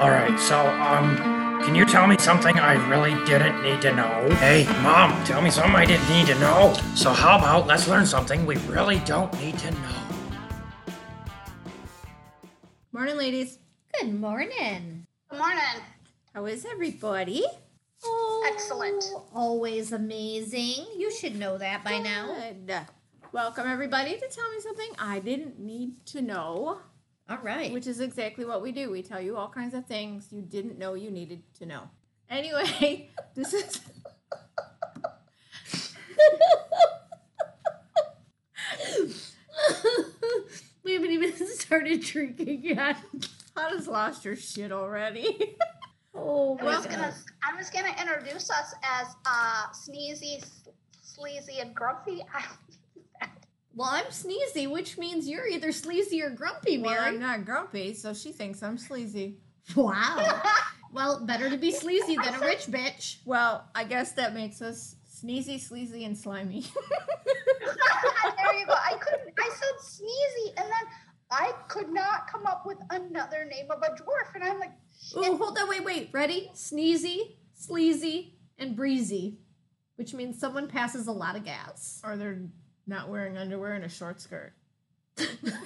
All right, so um, can you tell me something I really didn't need to know? Hey, mom, tell me something I didn't need to know. So how about let's learn something we really don't need to know? Morning, ladies. Good morning. Good morning. How is everybody? Oh, Excellent. Always amazing. You should know that by now. Good. Welcome, everybody, to Tell Me Something I Didn't Need to Know, All right. which is exactly what we do. We tell you all kinds of things you didn't know you needed to know. Anyway, this is. we haven't even started drinking yet. Hannah's lost her shit already. Oh I my was gonna, I was gonna introduce us as uh, sneezy, sleazy, and grumpy. I don't do that. Well, I'm sneezy, which means you're either sleazy or grumpy, well, Mary. I'm not grumpy, so she thinks I'm sleazy. Wow. well, better to be sleazy than a rich bitch. Well, I guess that makes us sneezy, sleazy, and slimy. there you go. I couldn't. I said sneezy, and then I could not come up with another name of a dwarf, and I'm like, Oh, hold on, wait, wait. Ready? Sneezy, sleazy, and breezy, which means someone passes a lot of gas. or they're not wearing underwear and a short skirt. I'm wearing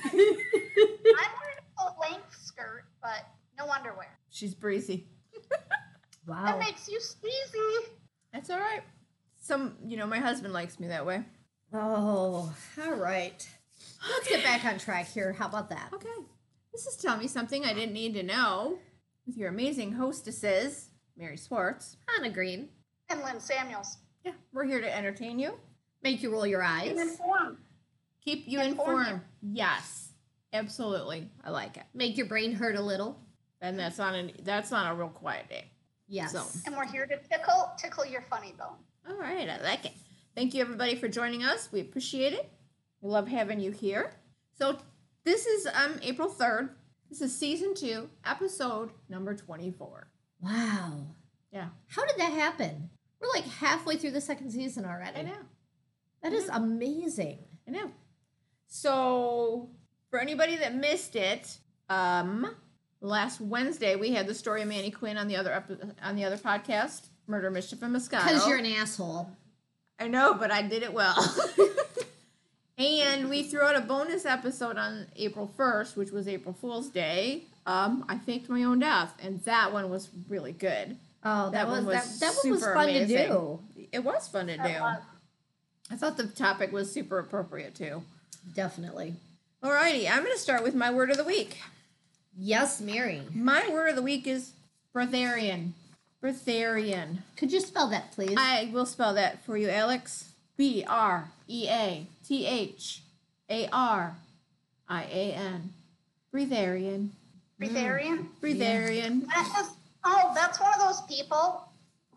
a full length skirt, but no underwear. She's breezy. Wow. That makes you sneezy. That's all right. Some, you know, my husband likes me that way. Oh, all right. Let's get back on track here. How about that? Okay. This is Tell Me Something I Didn't Need to Know with your amazing hostesses, Mary Swartz. Anna Green. And Lynn Samuels. Yeah, we're here to entertain you, Make you roll your eyes. And informed. keep you Inform informed. Yes, absolutely. I like it. Make your brain hurt a little. And that's not a that's on a real quiet day. Yes. So. And we're here to tickle, tickle your funny bone. All right, I like it. Thank you everybody for joining us. We appreciate it. We love having you here. So this is um April 3rd. This is season 2, episode number 24. Wow. Yeah. How did that happen? We're like halfway through the second season already. I know. That is amazing. I know. So for anybody that missed it, um last Wednesday we had the story of Manny Quinn on the other epi- on the other podcast, Murder Mischief and Moscato. Because you're an asshole. I know, but I did it well. and we threw out a bonus episode on April 1st, which was April Fool's Day. Um, I faked my own death, and that one was really good. Oh, that, That was, one that, was that one was fun amazing. to do. It was fun to That do. Was. I thought the topic was super appropriate too. Definitely. Alrighty, I'm going to start with my word of the week. Yes, Mary. My word of the week is breatharian. Breatharian. Could you spell that, please? I will spell that for you, Alex. B R E A T H A R I A N. Breatharian. Breatharian. Mm. Breatharian. That is, oh, that's one of those people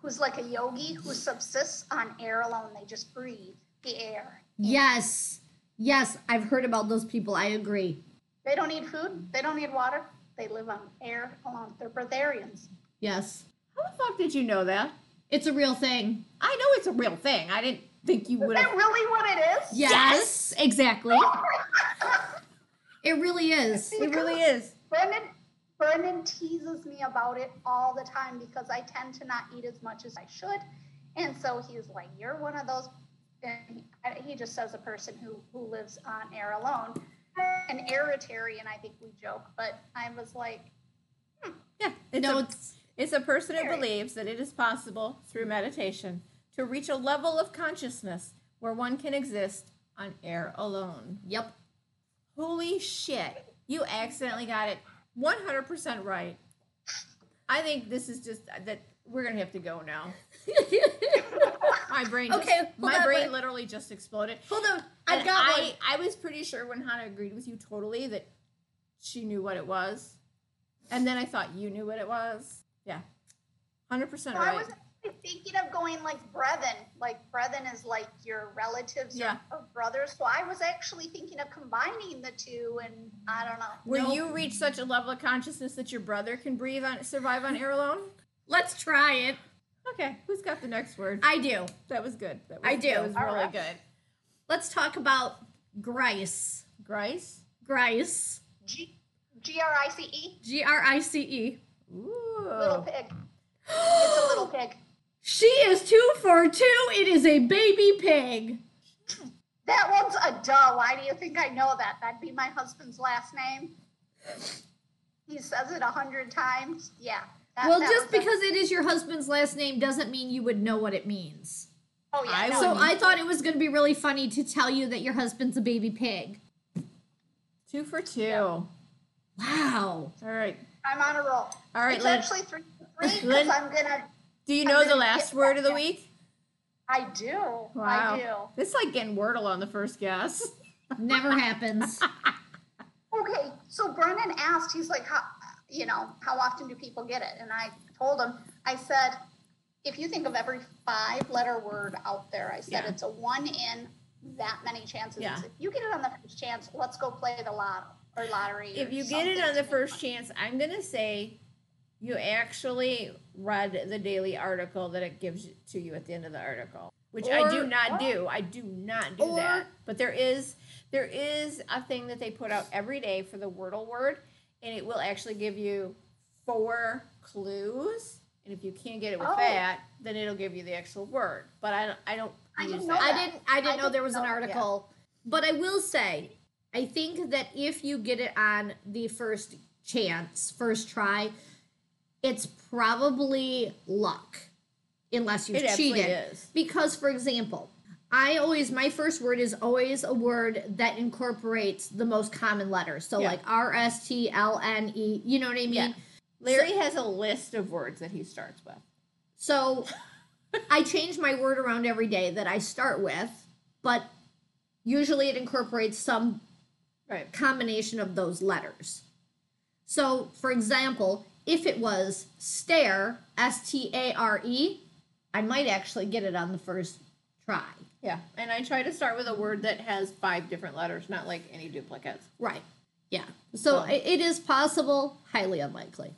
who's like a yogi who subsists on air alone. They just breathe the air. yes. Yes, I've heard about those people. I agree. They don't need food. They don't need water. They live on air alone. They're breatharians. Yes. How the fuck did you know that? It's a real thing. I know it's a real thing. I didn't think you Is would that have. really what it is? Yes, exactly. It really is. It really is. Brendan, Brendan teases me about it all the time because I tend to not eat as much as I should. And so he's like, You're one of those. And he, he just says a person who, who lives on air alone. An aeritarian, I think we joke, but I was like, hmm, Yeah. It's no, a, it's it's a person who believes that it is possible through meditation to reach a level of consciousness where one can exist on air alone. yep. Holy shit. You accidentally got it 100% right. I think this is just uh, that we're going to have to go now. My brain just, Okay, my brain literally just exploded. Hold on. I've got I, one. I was pretty sure when Hannah agreed with you totally that she knew what it was. And then I thought you knew what it was. Yeah. 100% well, I right. Was actually thinking of going like brethren. Like brethren is like your relatives Yeah. or, or brothers. So I was actually thinking of combining the two, and I don't know. Will Nope. you reach such a level of consciousness that your brother can breathe on survive on air alone? Let's try it. Okay, who's got the next word? I do. that was good. That was, I do. That was All really right. good. Let's talk about Grice. Grice? Grice. G G R I C E. G R I C E. Little pig. It's a little pig. She is two for two. It is a baby pig. That one's a duh. Why do you think I know that? That'd be my husband's last name. He says it a hundred times. Yeah. that- well, that just was a- because it is your husband's last name doesn't mean you would know what it means. oh yeah. I no, So wouldn't. I thought it was going to be really funny to tell you that your husband's a baby pig. Two for two. Wow. All right. I'm on a roll. All right, it's Lynn. actually three for three Lynn- because I'm gonna. Do you know the last word of the week? I do. Wow. I do. It's like getting Wordle on the first guess. Never happens. Okay, so Brennan asked, he's like, how, you know, how often do people get it? And I told him, I said, if you think of every five letter word out there, I said Yeah. it's a one in that many chances. Yeah. If you get it on the first chance, let's go play the lotto or lottery. If or you get it on the first chance, I'm gonna say you actually read the daily article that it gives to you at the end of the article, which I do not do. I do not do Or- that. But there is there is a thing that they put out every day for the Wordle word, and it will actually give you four clues. And if you can't get it with Oh. that, then it'll give you the actual word. But I don't. I don't I use didn't that. know I didn't I didn't I know didn't there was an know, yeah. article. But I will say, I think that if you get it on the first chance, first try, it's probably luck. Unless you've It cheated. is. Because for example, I always my first word is always a word that incorporates the most common letters. So Yeah. like R S T L N E, you know what I mean? Yeah. Larry has a list of words that he starts with. So I change my word around every day that I start with, but usually it incorporates some Right. combination of those letters. So, for example, if it was stare, S T A R E, I might actually get it on the first try. Yeah, and I try to start with a word that has five different letters, not like any duplicates. Right. Yeah. So So- it, it is possible, highly unlikely.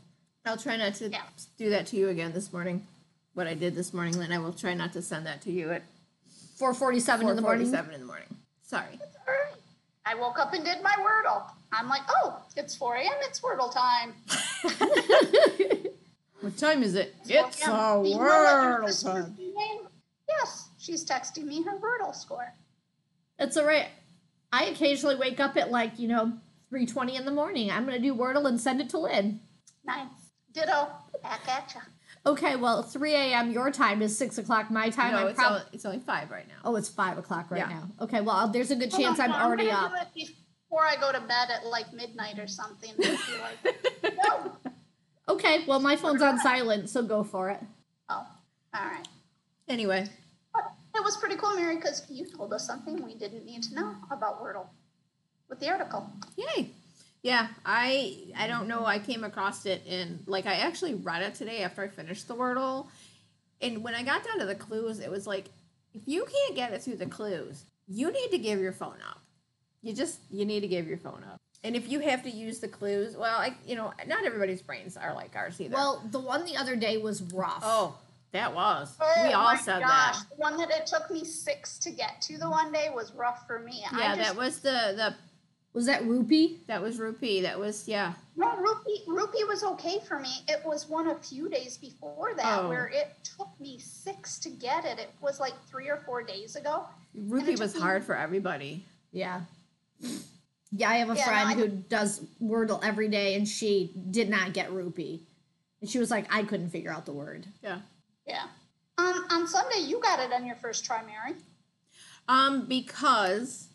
I'll try not to Yeah. do that to you again this morning. What I did this morning, then I will try not to send that to you at 447 in the morning. 4:47 in the morning. Sorry. I woke up and did my Wordle. I'm like, oh, it's 4 a.m. It's Wordle time. What time is it? It's a Do you know what your sister's name? Yes, she's texting me her Wordle score. It's all right. I occasionally wake up at like, you know, 3.20 in the morning. I'm going to do Wordle and send it to Lynn. Nice. Ditto. Back at ya. Okay, well, 3 a.m. your time is 6 o'clock my time. No, I'm it's, prob- only, it's only five right now. Oh, it's 5 o'clock right Yeah. now. Okay, well, there's a good Hold chance on, I'm no, already gonna up. do it Before I go to bed at like midnight or something. If like. no. Okay, well, my phone's on silent, so go for it. Oh, all right. Anyway, it was pretty cool, Mary, because you told us something we didn't need to know about Wordle with the article. yay. Yeah, I I don't know. I came across it in like I actually read it today after I finished the Wordle, and when I got down to the clues, it was like if you can't get it through the clues, you need to give your phone up. You just you need to give your phone up. And if you have to use the clues, well, I you know not everybody's brains are like ours either. Well, the one the other day was rough. oh, that was Oh we all my said gosh, that. the one that it took me six to get to the one day was rough for me. Yeah, I just, that was the the Was that Rupee? that was rupee. That was yeah. No, Rupee, Rupee was okay for me. It was one a few days before that Oh. where it took me six to get it. It was like three or four days ago. Rupee was took me- hard for everybody. Yeah. Yeah, I have a Yeah, no, friend I- who does Wordle every day, and she did not get Rupee. And she was like, I couldn't figure out the word. Yeah. Yeah. Um, on Sunday, you got it on your first try, Mary. Um, because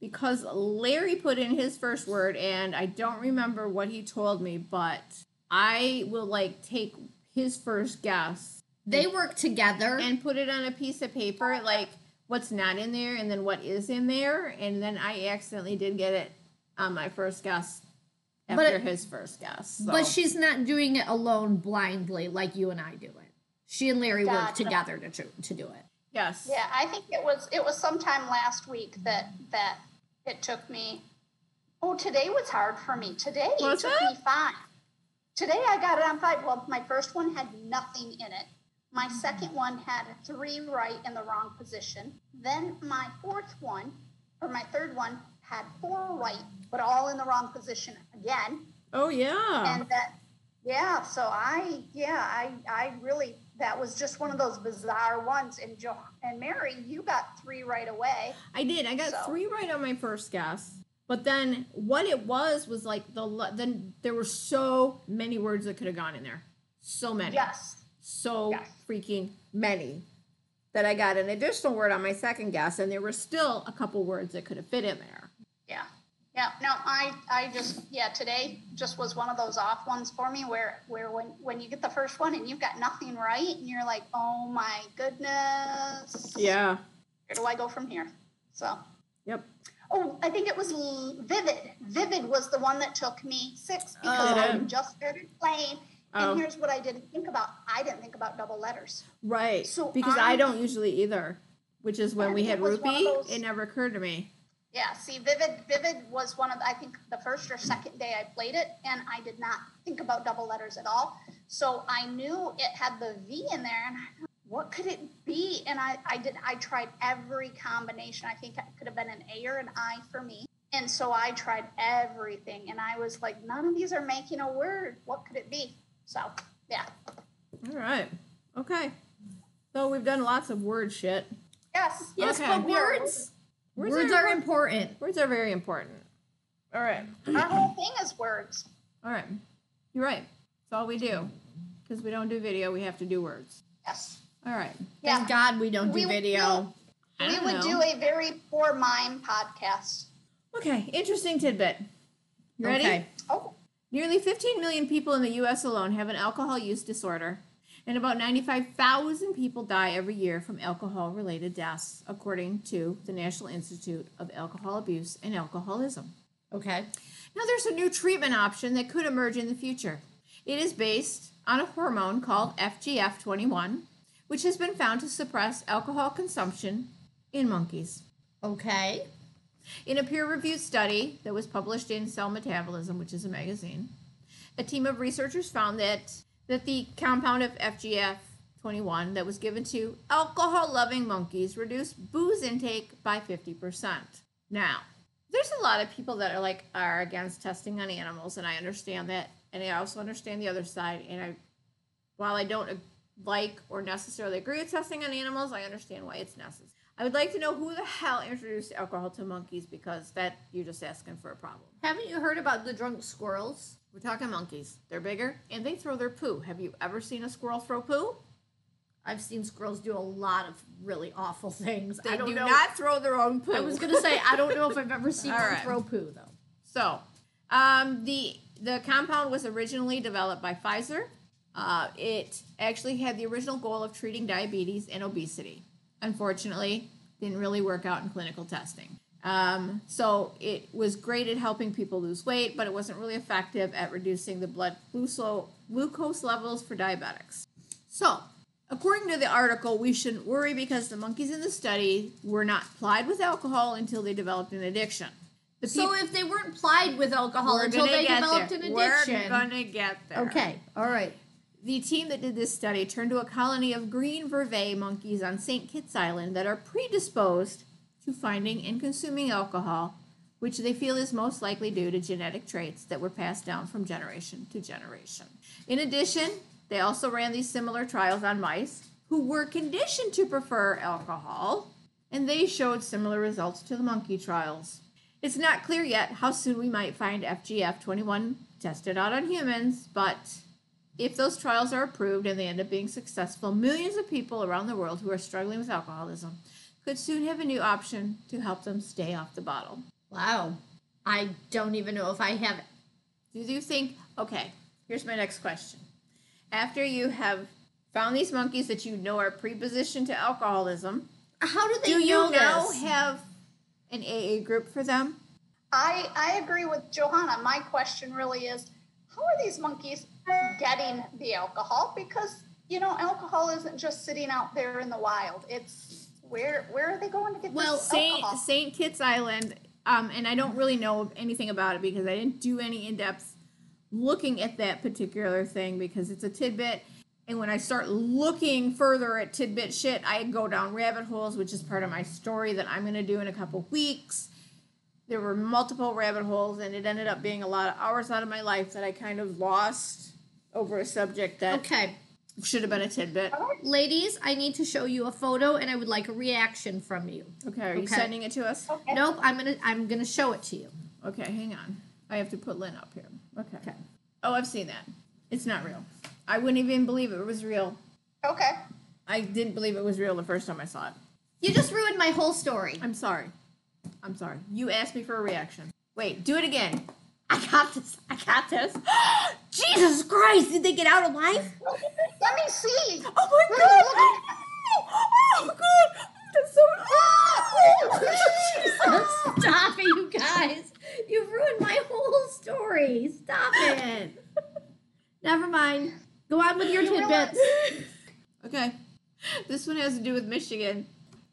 because Larry put in his first word, and I don't remember what he told me, but I will like take his first guess They work together. and put it on a piece of paper, like what's not in there, and then what is in there, and then I accidentally did get it on my first guess But after it- his first guess. So. But she's not doing it alone blindly like you and I do it. She and Larry work together to, to, to do it. yes, Yeah, I think it was it was sometime last week that that it took me. Oh, today was hard for me. Today Was it took it? me five. Today I got it on five. Well, my first one had nothing in it. My mm-hmm. second one had three right in the wrong position. Then my fourth one, or my third one, had four right, but all in the wrong position again. Oh yeah. And that Yeah, so I yeah, I I really that was just one of those bizarre ones and Jo and Mary, you got three right away. I did. I got So- three right on my first guess. But then what it was was like the then there were so many words that could have gone in there. So many. Yes. So Yes. freaking many that I got an additional word on my second guess and there were still a couple words that could have fit in there. Yeah. Yeah. No, I I just yeah, today just was one of those off ones for me where where when when you get the first one and you've got nothing right and you're like, "Oh my goodness." Yeah. Where do I go from here? So, Yep. oh, I think it was Vivid. Vivid was the one that took me 6 because Oh. I uh, just started playing Oh. and here's what I didn't think about. I didn't think about double letters. Right. So because I, I- don't usually either. Which is when we had Rupee, those- it never occurred to me. Yeah, see, Vivid, Vivid was one of I think the first or second day I played it, and I did not think about double letters at all. So I knew it had the V in there, and I thought, what could it be? And I, I did, I tried every combination. I think it could have been an A or an I for me. And so I tried everything, and I was like, none of these are making a word. What could it be? So yeah, All right. Okay. So we've done lots of word shit. yes, Yes, Okay. but words. Words Words, are are important. Words are very important. All right. our whole thing is words. All right. You're right. That's all we do. Because we don't do video, we have to do words. Yes, All right. yeah. Thank God we don't do We would video. I We don't would know. do a very poor mime podcast. Okay. Interesting tidbit. You ready? Okay. Oh, Nearly 15 million people in the U.S. alone have an alcohol use disorder, and about 95,000 people die every year from alcohol related deaths, according to the National Institute of Alcohol Abuse and Alcoholism. Okay. Now, there's a new treatment option that could emerge in the future. It is based on a hormone called FGF21, which has been found to suppress alcohol consumption in monkeys. Okay. In a peer reviewed study that was published in Cell Metabolism, which is a magazine, a team of researchers found that, that the compound of FGF21 that was given to alcohol loving monkeys reduced booze intake by 50%. Now, there's a lot of people that are like are against testing on animals, and I understand that, and I also understand the other side. And I, while I don't like or necessarily agree with testing on animals, I understand why it's necessary. I would like to know who the hell introduced alcohol to monkeys because that you're just asking for a problem. Haven't you heard about the drunk squirrels? We're talking monkeys. They're bigger and they throw their poo. Have you ever seen a squirrel throw poo? I've seen squirrels do a lot of really awful things. They I do know. not throw their own poo. I was gonna say I don't know if I've ever seen one right. throw poo though. So, um, the the compound was originally developed by Pfizer. Uh, it actually had the original goal of treating diabetes and obesity. Unfortunately, didn't really work out in clinical testing. Um, so it was great at helping people lose weight, but it wasn't really effective at reducing the blood glucose levels for diabetics. So, according to the article, we shouldn't worry because the monkeys in the study were not plied with alcohol until they developed an addiction. So if they weren't plied with alcohol until they developed there. an addiction, We're gonna get there. Okay. All right. The team that did this study turned to a colony of green vervet monkeys on St. Kitts Island that are predisposed to finding and consuming alcohol, which they feel is most likely due to genetic traits that were passed down from generation to generation. In addition, they also ran these similar trials on mice who were conditioned to prefer alcohol, and they showed similar results to the monkey trials. It's not clear yet how soon we might find FGF21 tested out on humans, but if those trials are approved and they end up being successful, millions of people around the world who are struggling with alcoholism could soon have a new option to help them stay off the bottle. Wow. I don't even know if I have. It. Do you think, okay, here's my next question. After you have found these monkeys that you know are prepositioned to alcoholism, How do they do you know now this? have an AA group for them? I I agree with Johanna. My question really is, how are these monkeys getting the alcohol? Because you know, alcohol isn't just sitting out there in the wild. It's where where are they going to get Well, this Saint alcohol? Saint Kitts Island, um, and I don't really know anything about it because I didn't do any in depth looking at that particular thing because it's a tidbit. And when I start looking further at tidbit shit, I go down rabbit holes, which is part of my story that I'm going to do in a couple weeks. There were multiple rabbit holes, and it ended up being a lot of hours out of my life that I kind of lost over a subject that Okay. Should have been a tidbit. Ladies, I need to show you a photo and I would like a reaction from you. Okay, are you Okay. sending it to us? Okay. Nope, I'm gonna I'm gonna show it to you. Okay, hang on. I have to put Lynn up here. Okay. Okay. Oh, I've seen that. It's not real. I wouldn't even believe it was real. Okay. I didn't believe it was real the first time I saw it. You just ruined my whole story. I'm sorry. I'm sorry. You asked me for a reaction. Wait, do it again. I got this. I got this. Jesus Christ! Did they get out alive? Let me see. Oh my god! look Oh god! That's so. Ah! Jesus, Stop it, you guys! You ruined my whole story. Stop it. Never mind. Go on with your tidbits. Okay. This one has to do with Michigan.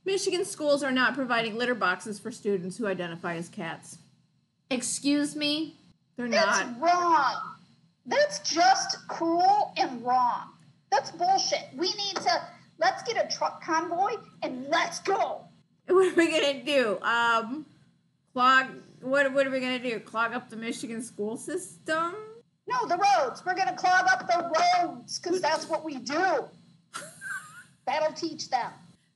Michigan schools are not providing litter boxes for students who identify as cats. Excuse me. They're That's not. wrong. That's just cruel and wrong. That's bullshit. We need to let's get a truck convoy and let's go. What are we gonna do? Um, clog. What What are we gonna do? Clog up the Michigan school system? No, the roads. We're gonna clog up the roads because that's what we do. That'll teach them.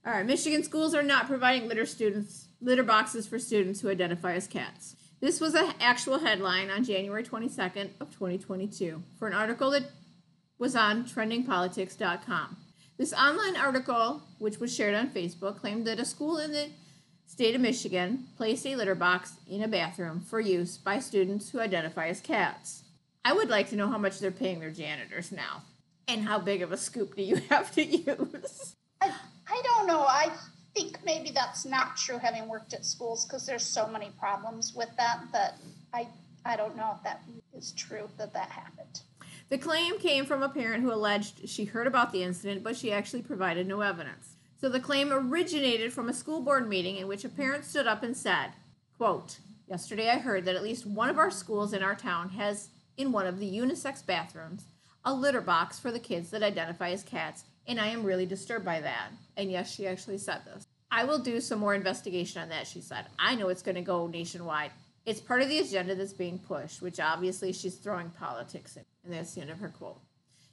All right. Michigan schools are not providing litter students litter boxes for students who identify as cats. This was an actual headline on January 22nd of 2022 for an article that was on trendingpolitics.com. This online article, which was shared on Facebook, claimed that a school in the state of Michigan placed a litter box in a bathroom for use by students who identify as cats. I would like to know how much they're paying their janitors now. And how big of a scoop do you have to use? I, I don't know. I think maybe that's not true having worked at schools because there's so many problems with that that I I don't know if that is true that that happened. The claim came from a parent who alleged she heard about the incident, but she actually provided no evidence. So the claim originated from a school board meeting in which a parent stood up and said, quote, Yesterday I heard that at least one of our schools in our town has, in one of the unisex bathrooms, a litter box for the kids that identify as cats, and I am really disturbed by that. And yes, she actually said this. I will do some more investigation on that, she said. I know it's going to go nationwide. It's part of the agenda that's being pushed, which obviously she's throwing politics in. And that's the end of her quote.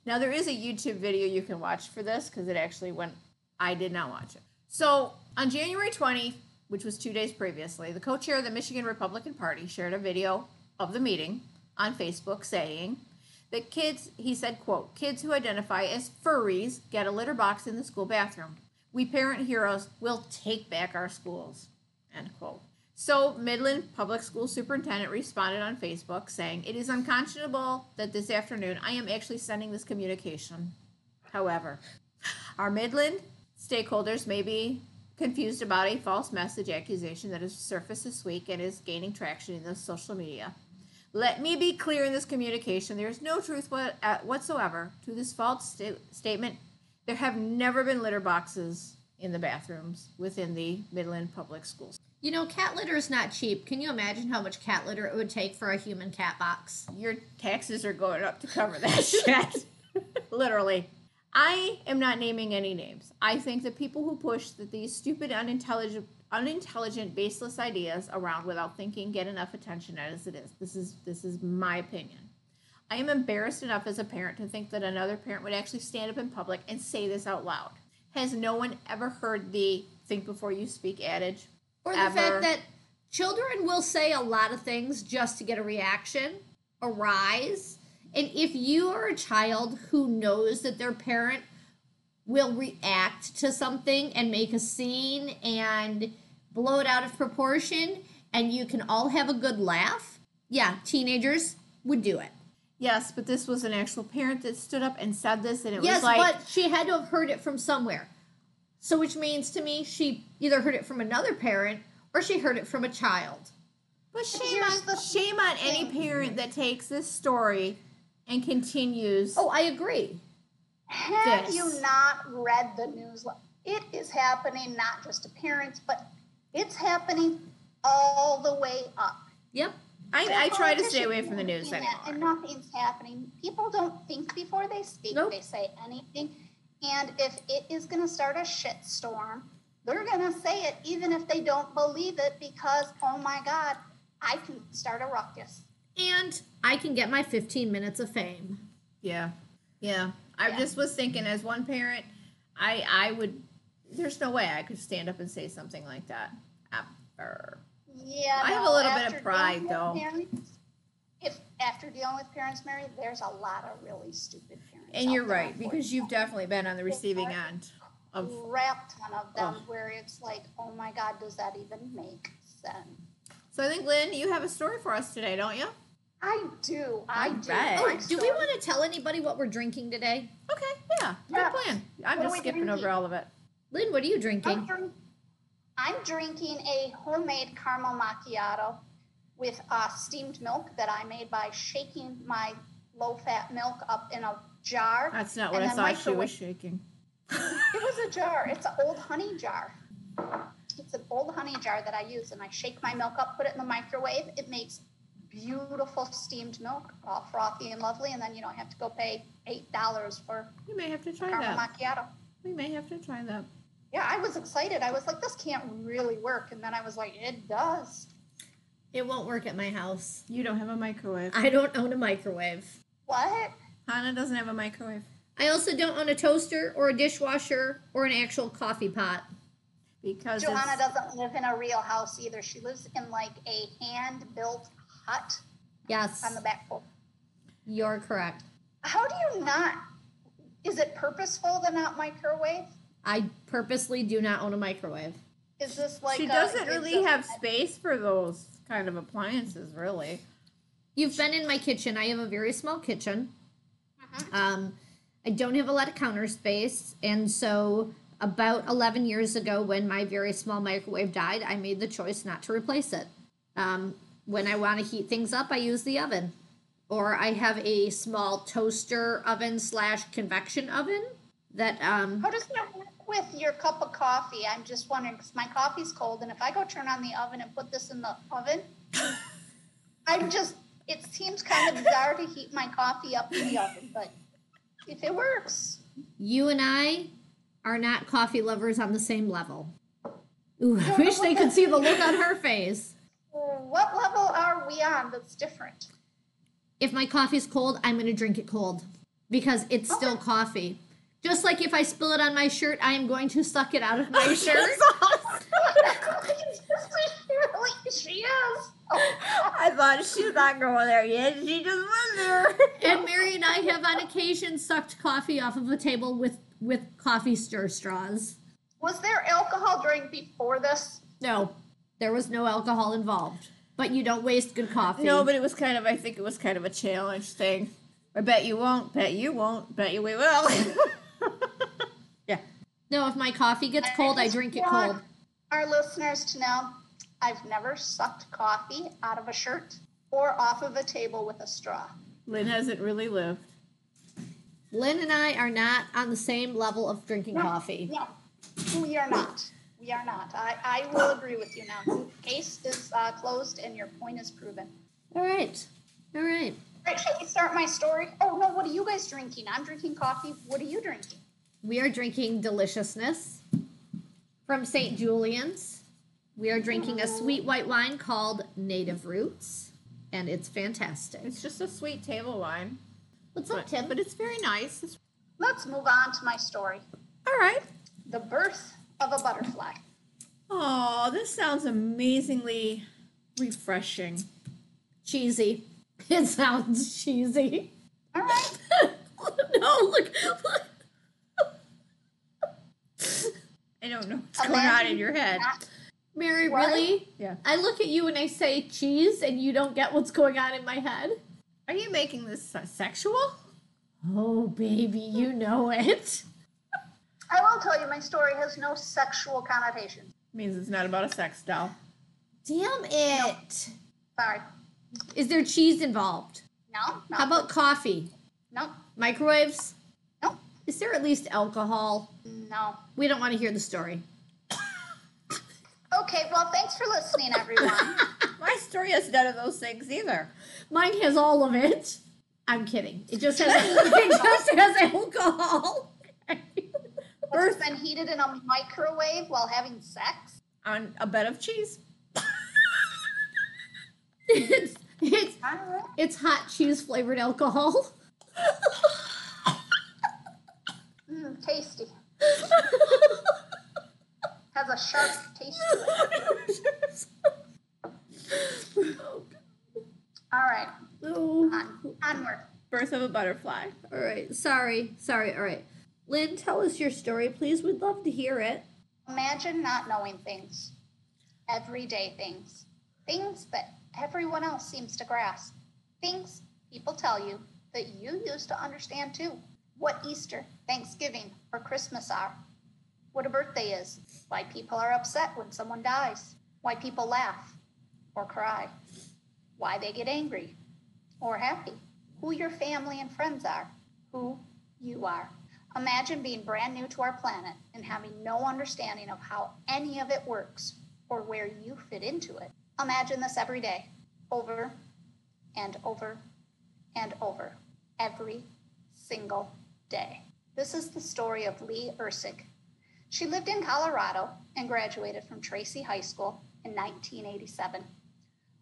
Now, there is a YouTube video you can watch for this because it actually went, I did not watch it. So, on January 20, which was two days previously, the co chair of the Michigan Republican Party shared a video of the meeting on Facebook saying that kids, he said, quote, kids who identify as furries get a litter box in the school bathroom. We parent heroes will take back our schools, end quote. So, Midland Public School Superintendent responded on Facebook saying, It is unconscionable that this afternoon I am actually sending this communication. However, our Midland stakeholders may be confused about a false message accusation that has surfaced this week and is gaining traction in the social media. Let me be clear in this communication there is no truth uh, whatsoever to this false sta- statement. There have never been litter boxes in the bathrooms within the Midland Public Schools. You know, cat litter is not cheap. Can you imagine how much cat litter it would take for a human cat box? your taxes are going up to cover that shit. Literally. I am not naming any names. I think the people who push that these stupid, unintelligent, unintelligent, baseless ideas around without thinking get enough attention as it is. This is this is my opinion. I am embarrassed enough as a parent to think that another parent would actually stand up in public and say this out loud. Has no one ever heard the think before you speak adage? Or the Ever. fact that children will say a lot of things just to get a reaction, a rise. And if you are a child who knows that their parent will react to something and make a scene and blow it out of proportion, and you can all have a good laugh, yeah, teenagers would do it. Yes, but this was an actual parent that stood up and said this, and it yes, was like Yes, but she had to have heard it from somewhere. So, which means to me, she either heard it from another parent or she heard it from a child. But shame on the shame on any parent that takes this story and continues. Oh, I agree. Have This. you not read the news? It is happening not just to parents, but it's happening all the way up. Yep. I, I try to stay away from the news doing that, And nothing's happening. People don't think before they speak. Nope. They say anything. And if it is going to start a shitstorm, they're going to say it even if they don't believe it because, oh my God, I can start a ruckus. And I can get my 15 minutes of fame. Yeah. Yeah. I Yeah. just was thinking as one parent, I I would there's no way I could stand up and say something like that. Ever. Yeah, I have a little bit of pride, though. Parents, if after dealing with parents, Mary, there's a lot of really stupid parents. And you're right, because you've definitely been on the receiving end of unfortunately. crap ton of them Ugh. where it's like, oh my god, does that even make sense? So I think Lynn, you have a story for us today, don't you? I do. I All do. right. Oh, do we want to tell anybody what we're drinking today? Okay, yeah. Good Yeah. plan. I'm What just skipping drinking? over all of it. Lynn, what are you I'm, drinking? I'm drinking a homemade caramel macchiato with uh, steamed milk that I made by shaking my low-fat milk up in a jar. That's not what I thought she was shaking. It was a jar. It's an old honey jar. It's an old honey jar that I use, and I shake my milk up, put it in the microwave. It makes beautiful steamed milk, all frothy and lovely, and then you don't have to go pay eight dollars for You may have to try caramel that. macchiato. We may have to try that. Yeah, I was excited. I was like, this can't really work, and then I was like, it does. It won't work at my house. You don't have a microwave. I don't own a microwave. What? Hannah doesn't have a microwave I also don't own a toaster or a dishwasher or an actual coffee pot. because Johanna it's, doesn't live in a real house either. She lives in like a hand-built hut Yes, on the back porch. you're correct. How do you not? Is it purposeful to not microwave? I purposely do not own a microwave. Is this like she a- doesn't really this- have space for those kind of appliances, really. You've been in my kitchen. I have a very small kitchen. Mhm. Um, I don't have a lot of counter space, and so about 11 years ago, when my very small microwave died, I made the choice not to replace it. Um, when I want to heat things up, I use the oven, or I have a small toaster oven slash convection oven that um, How does that work with your cup of coffee? I'm just wondering because my coffee's cold, and if I go turn on the oven and put this in the oven, I'm just. It seems kind of bizarre to heat my coffee up in the oven, but if it works, you and I are not coffee lovers on the same level. Ooh, I wish they could see the look on her face. what level are we on that's different? if my coffee's cold, I'm going to drink it cold because it's still coffee. Just like if I spill it on my shirt, I am going to suck it out of my shirt. she really, she is. I thought she's not going there yet. She just went there. and Mary and I have on occasion sucked coffee off of a table with with coffee stir straws. Was there alcohol drink before this? No, there was no alcohol involved. But you don't waste good coffee. No, but it was kind of, I think it was kind of a challenge thing. I bet you won't, bet you won't, bet you we will. yeah. no, if my coffee gets cold, I just drink it cold. Our listeners to know I've never sucked coffee out of a shirt or off of a table with a straw. Lynn hasn't really lived. Lynn and I are not on the same level of drinking No. coffee. No, we are not. We are not. I, I will agree with you now. Case is uh, closed and your point is proven. All right. All right. All right, shall we start my story? Oh, no, what are you guys drinking? I'm drinking coffee. What are you drinking? We are drinking Deliciousness from St. Julian's. We are drinking a sweet white wine called Native Roots, and it's fantastic. It's just a sweet table wine. What's up, But, Tim? but it's very nice. It's, Let's move on to my story all right. The Birth of a Butterfly. Oh, this sounds amazingly refreshing. cheesy. It sounds cheesy. All right. no, look, look. I don't know what's going on in your head. Mary, What? really? Yeah. I look at you and I say cheese, and you don't get what's going on in my head. Are you making this uh, sexual? Oh, baby, you know it. I will tell you, my story has no sexual connotations. Means it's not about a sex doll. Damn it. Sorry. Is there cheese involved? No, no. How about coffee? No, Microwaves? Is there at least alcohol? no. We don't want to hear the story. Okay, well, thanks for listening, everyone. My story has none of those things either. Mine has all of it. I'm kidding. It just has it just has alcohol. It's been heated in a microwave while having sex. On a bed of cheese. it's it's it's hot cheese flavored alcohol. tasty. Has a sharp taste to it. All right, Oh. on, onward. Birth of a butterfly. All right. Sorry. Sorry. All right. Lynn, tell us your story, please. We'd love to hear it. Imagine not knowing things, everyday things, things that everyone else seems to grasp, things people tell you that you used to understand too. What Easter, Thanksgiving, or Christmas are, what a birthday is, why people are upset when someone dies, why people laugh or cry, why they get angry or happy, who your family and friends are, who you are. Imagine being brand new to our planet and having no understanding of how any of it works or where you fit into it. Imagine this every day, over and over and over, every single day. This is the story of Leigh Erceg. She lived in Colorado and graduated from Tracy High School in 1987.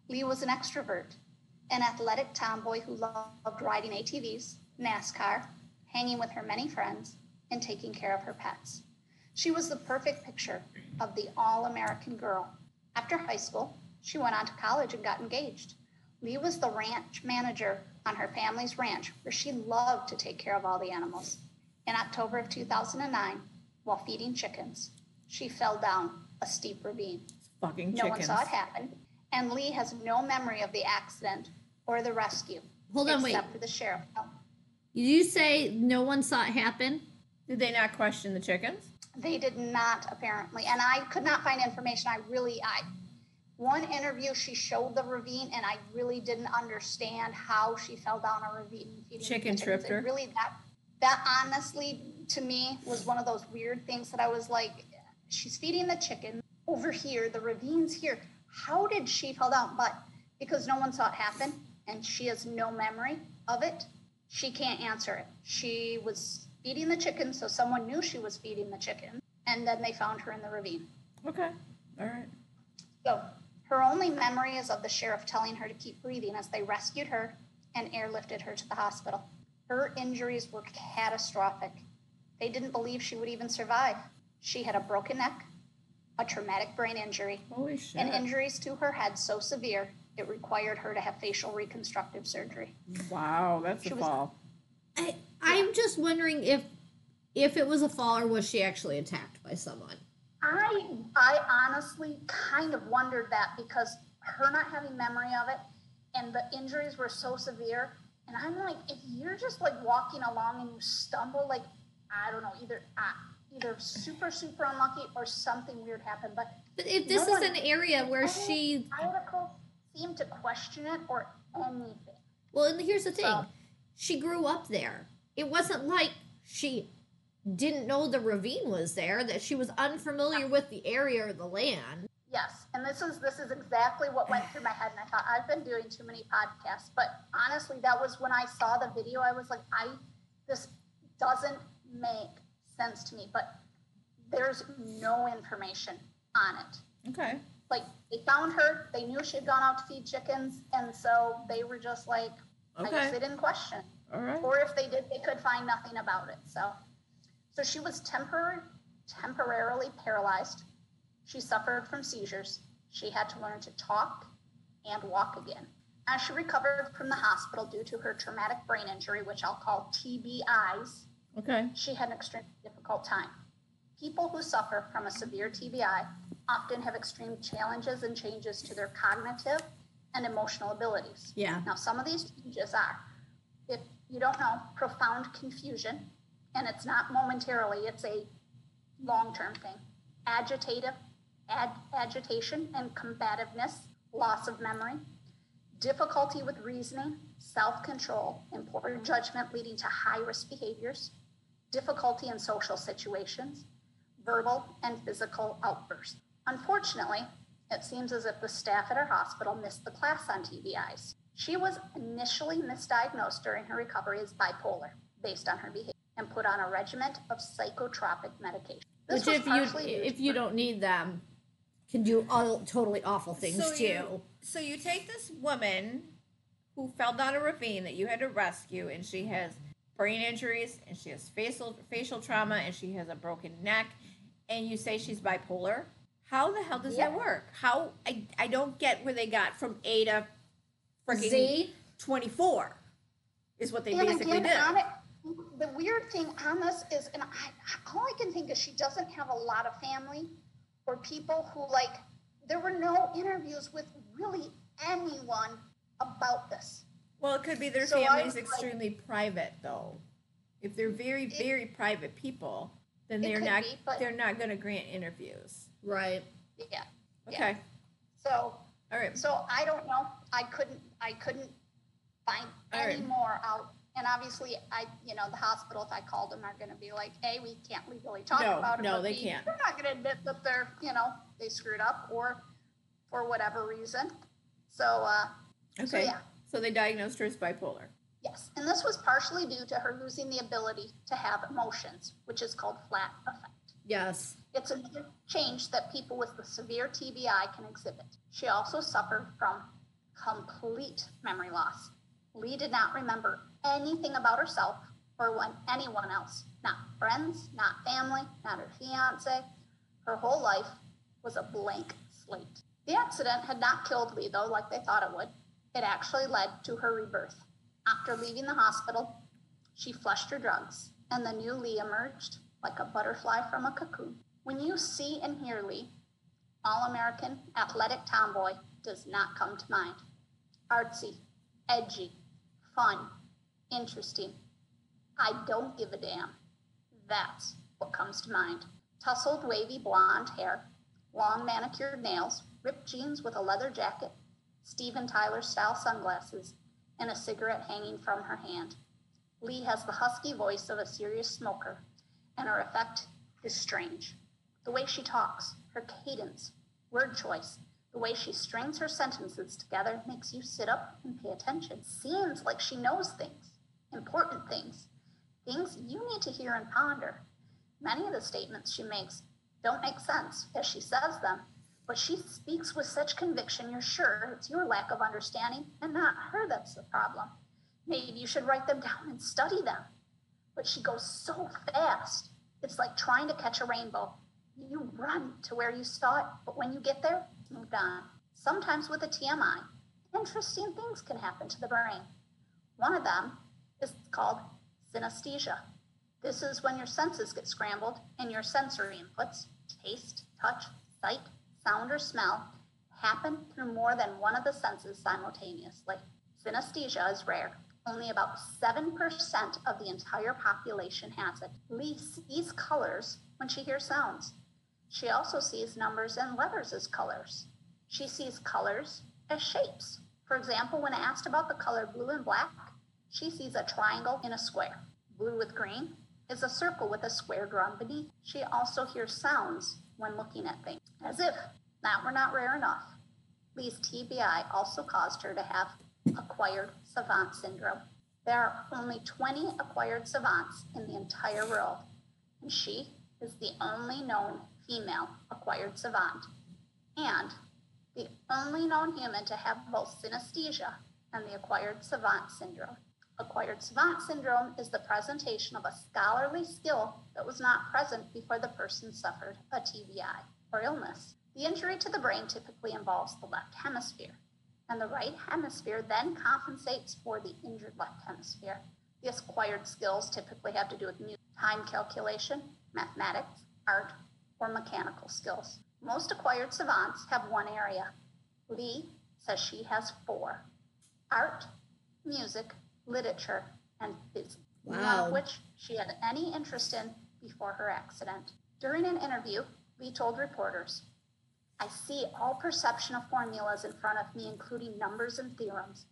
Leigh was an extrovert, an athletic tomboy who loved riding ATVs, NASCAR, hanging with her many friends, and taking care of her pets. She was the perfect picture of the all American girl. After high school, she went on to college and got engaged. Leigh was the ranch manager on her family's ranch, where she loved to take care of all the animals. In October of 2009, while feeding chickens, she fell down a steep ravine. Fucking No one saw it happen, and Leigh has no memory of the accident or the rescue, Hold on, wait. except for the sheriff. You say no one saw it happen? Did they not question the chickens? They did not apparently, and I could not find information. I really, I one interview she showed the ravine, and I really didn't understand how she fell down a ravine. feeding Chicken tripped It her? Really, that that honestly to me was one of those weird things that I was like, she's feeding the chicken over here, the ravine's here. How did she fall down? But because no one saw it happen, and she has no memory of it, she can't answer it. She was feeding the chicken, so someone knew she was feeding the chicken, and then they found her in the ravine. Okay. All right. So her only memory is of the sheriff telling her to keep breathing as they rescued her and airlifted her to the hospital. Her injuries were catastrophic. They didn't believe she would even survive. She had a broken neck, a traumatic brain injury, and injuries to her head so severe it required her to have facial reconstructive surgery. wow, that's She a was- fall. I I'm just wondering if if it was a fall or was she actually attacked by someone? I I honestly kind of wondered that because her not having memory of it and the injuries were so severe and I'm like if you're just like walking along and you stumble like I don't know either uh, either super super unlucky or something weird happened but But if this No is one- an area where she articles seem to question it or anything well, and here's the thing, So- she grew up there. It wasn't like she didn't know the ravine was there, that she was unfamiliar with the area or the land. Yes, and this is this is exactly what went through my head, and I thought I've been doing too many podcasts. But honestly, that was when I saw the video. I was like, I this doesn't make sense to me. But there's no information on it. Okay. Like they found her, they knew she had gone out to feed chickens, and so they were just like, I guess Okay. they didn't question. All right. Or if they did, they could find nothing about it. So, so she was tempor- temporarily paralyzed. She suffered from seizures. She had to learn to talk and walk again. As she recovered from the hospital due to her traumatic brain injury, which I'll call TBIs, Okay. she had an extremely difficult time. People who suffer from a severe TBI often have extreme challenges and changes to their cognitive and emotional abilities. Yeah. Now, some of these changes are, if you don't know, profound confusion, and it's not momentarily, it's a long term thing. Agitative, ag- agitation and combativeness, loss of memory, difficulty with reasoning, self control, and poor judgment leading to high risk behaviors, difficulty in social situations, verbal and physical outbursts. Unfortunately, it seems as if the staff at our hospital missed the class on TBIs. She was initially misdiagnosed during her recovery as bipolar based on her behavior and put on a regimen of psychotropic medication. This Which if you if you don't need them can do all totally awful things So too. you- So you take this woman who fell down a ravine that you had to rescue, and she has brain injuries and she has facial facial trauma and she has a broken neck and you say she's bipolar. How the hell does that work? How I, I don't get where they got from A to freaking Z. 24 is what they And basically again, did. it, the weird thing on this is, and I, all I can think is she doesn't have a lot of family or people who like. There were no interviews with really anyone about this. Well, it could be their So I family's was like- extremely private though. If they're very It- very private people, then they're not be, but- they're not going to grant interviews. Right. Yeah. Okay. So, All right. so I don't know. I couldn't. I couldn't find All any right. more out. And obviously, I, you know, the hospital, if I called them, are going to be like, hey, we can't legally talk No, about it." no, they can't. They're not going to admit that they're, you know, they screwed up or for whatever reason. So, uh, Okay. yeah. So they diagnosed her as bipolar. yes, and this was partially due to her losing the ability to have emotions, which is called flat affect. Yes. It's a change that people with the severe TBI can exhibit. She also suffered from complete memory loss. Leigh did not remember anything about herself or when anyone else, not friends, not family, not her fiance. Her whole life was a blank slate. The accident had not killed Leigh, though, like they thought it would. It actually led to her rebirth. After leaving the hospital, she flushed her drugs, and the new Leigh emerged like a butterfly from a cocoon. When you see and hear Leigh, all American athletic tomboy does not come to mind. Artsy, edgy, fun, interesting. I don't give a damn. That's what comes to mind. Tousled wavy blonde hair, long manicured nails, ripped jeans with a leather jacket, Steven Tyler style sunglasses, and a cigarette hanging from her hand. Leigh has the husky voice of a serious smoker, and her effect is strange. The way she talks, her cadence, word choice, the way she strings her sentences together makes you sit up and pay attention. Seems like she knows things, important things, things you need to hear and ponder. Many of the statements she makes don't make sense as she says them, but she speaks with such conviction you're sure it's your lack of understanding and not her that's the problem. Maybe you should write them down and study them. But she goes so fast. It's like trying to catch a rainbow. You run to where you saw it, but when you get there, it's moved on. Sometimes with a TBI, interesting things can happen to the brain. One of them is called synesthesia. This is when your senses get scrambled and your sensory inputs, taste, touch, sight, sound, or smell, happen through more than one of the senses simultaneously. Synesthesia is rare. Only about 7% of the entire population has it. Leigh sees colors when she hears sounds. She also sees numbers and letters as colors. She sees colors as shapes. For example, when asked about the color blue and black, she sees a triangle in a square. Blue with green is a circle with a square drawn beneath. She also hears sounds when looking at things, as if that were not rare enough. Leigh's TBI also caused her to have acquired savant syndrome. There are only 20 acquired savants in the entire world, and she is the only known female acquired savant and the only known human to have both synesthesia and the acquired savant syndrome. Acquired savant syndrome is the presentation of a scholarly skill that was not present before the person suffered a TBI or illness. The injury to the brain typically involves the left hemisphere, and the right hemisphere then compensates for the injured left hemisphere. The acquired skills typically have to do with time calculation, mathematics, art, or mechanical skills. Most acquired savants have one area. Leigh says she has four art, music, literature, and physics, none of which she had any interest in before her accident. During an interview, Leigh told reporters, I see all perception of formulas in front of me, including numbers and theorems.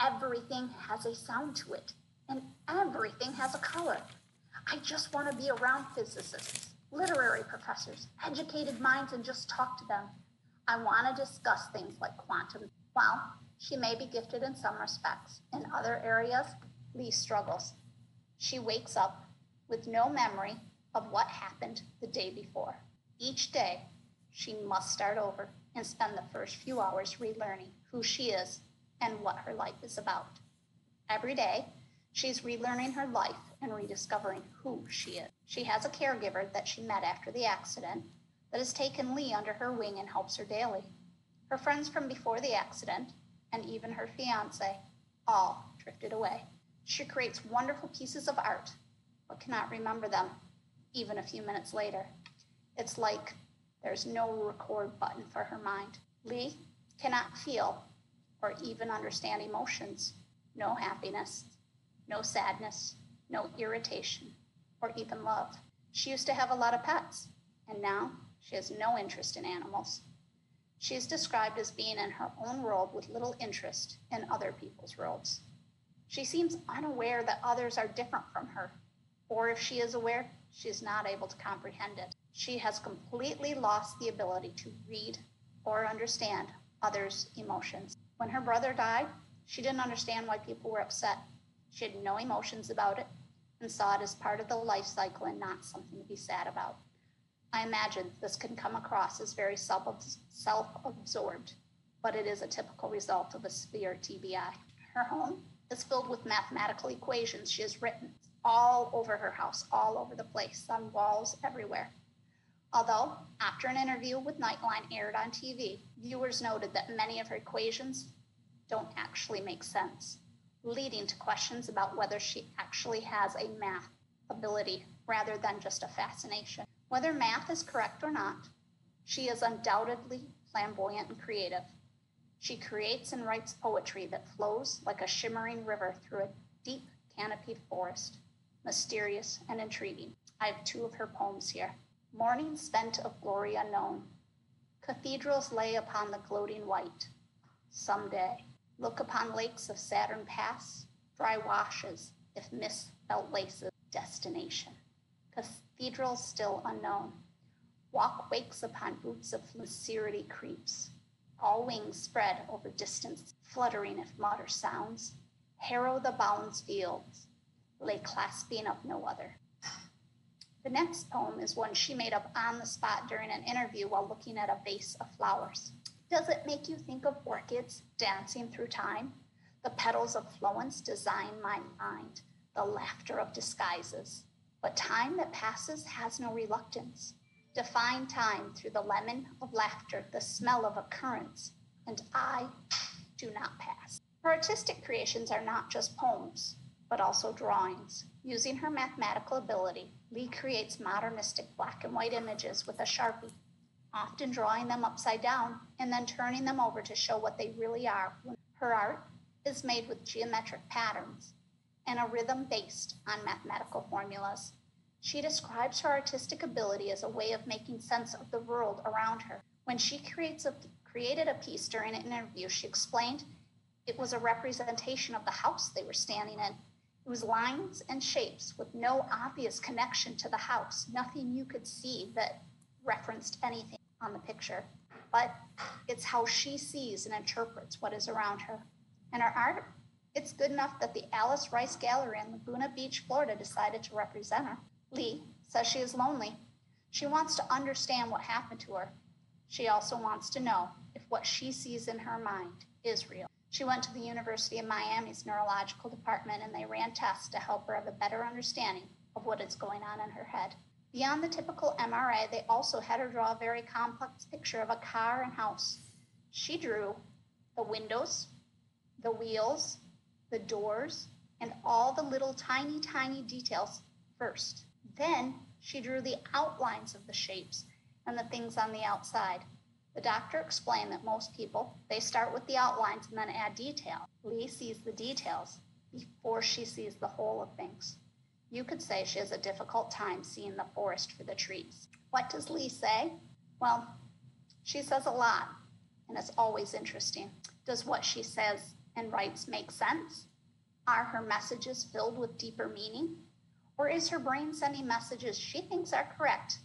Everything has a sound to it, and everything has a color. I just want to be around physicists, literary professors, educated minds, and just talk to them. I want to discuss things like quantum. While she may be gifted in some respects, in other areas, Leigh struggles. She wakes up with no memory of what happened the day before. Each day, she must start over and spend the first few hours relearning who she is and what her life is about. Every day, She's relearning her life and rediscovering who she is. She has a caregiver that she met after the accident that has taken Leigh under her wing and helps her daily. Her friends from before the accident, and even her fiance, all drifted away. She creates wonderful pieces of art, but cannot remember them even a few minutes later. It's like there's no record button for her mind. Leigh cannot feel or even understand emotions, no happiness, no sadness, no irritation, or even love. She used to have a lot of pets, and now she has no interest in animals. She is described as being in her own world with little interest in other people's worlds. She seems unaware that others are different from her, or if she is aware, she is not able to comprehend it. She has completely lost the ability to read or understand others' emotions. When her brother died, she didn't understand why people were upset. She had no emotions about it and saw it as part of the life cycle and not something to be sad about. I imagine this can come across as very self absorbed, but it is a typical result of a severe TBI. Her home is filled with mathematical equations she has written all over her house, all over the place, on walls everywhere. Although, after an interview with Nightline aired on TV, viewers noted that many of her equations don't actually make sense, leading to questions about whether she actually has a math ability rather than just a fascination. Whether math is correct or not, she is undoubtedly flamboyant and creative. She creates and writes poetry that flows like a shimmering river through a deep canopied forest, mysterious and intriguing. I have two of her poems here. Morning spent of glory unknown. Cathedrals lay upon the gloating white. Someday, look upon lakes of Saturn pass, dry washes, if mist felt laces, destination cathedrals still unknown. Walk wakes upon boots of lucidity creeps. All wings spread over distance, fluttering if mutter sounds. Harrow the bounds fields, lay clasping of no other. The next poem is one she made up on the spot during an interview while looking at a vase of flowers. Does it make you think of orchids dancing through time? The petals of flowance design my mind, the laughter of disguises. But time that passes has no reluctance. Define time through the lemon of laughter, the smell of occurrence, and I do not pass. Her artistic creations are not just poems, but also drawings. Using her mathematical ability, Leigh creates modernistic black and white images with a sharpie, often drawing them upside down and then turning them over to show what they really are. Her art is made with geometric patterns and a rhythm based on mathematical formulas. She describes her artistic ability as a way of making sense of the world around her. When she a, created a piece during an interview, she explained it was a representation of the house they were standing in. Was lines and shapes with no obvious connection to the house, nothing you could see that referenced anything on the picture. But it's how she sees and interprets what is around her. And her art it's good enough that the Alice Rice Gallery in Laguna Beach, Florida decided to represent her. Leigh says she is lonely. She wants to understand what happened to her. She also wants to know if what she sees in her mind is real. She went to the University of Miami's neurological department and they ran tests to help her have a better understanding of what is going on in her head. Beyond the typical MRI, they also had her draw a very complex picture of a car and house. She drew the windows, the wheels, the doors, and all the little tiny, tiny details first. Then she drew the outlines of the shapes and the things on the outside. The doctor explained that most people, they start with the outlines and then add detail. Leigh sees the details before she sees the whole of things. You could say she has a difficult time seeing the forest for the trees. What does Leigh say? Well, she says a lot, and it's always interesting. Does what she says and writes make sense? Are her messages filled with deeper meaning? Or is her brain sending messages she thinks are correct,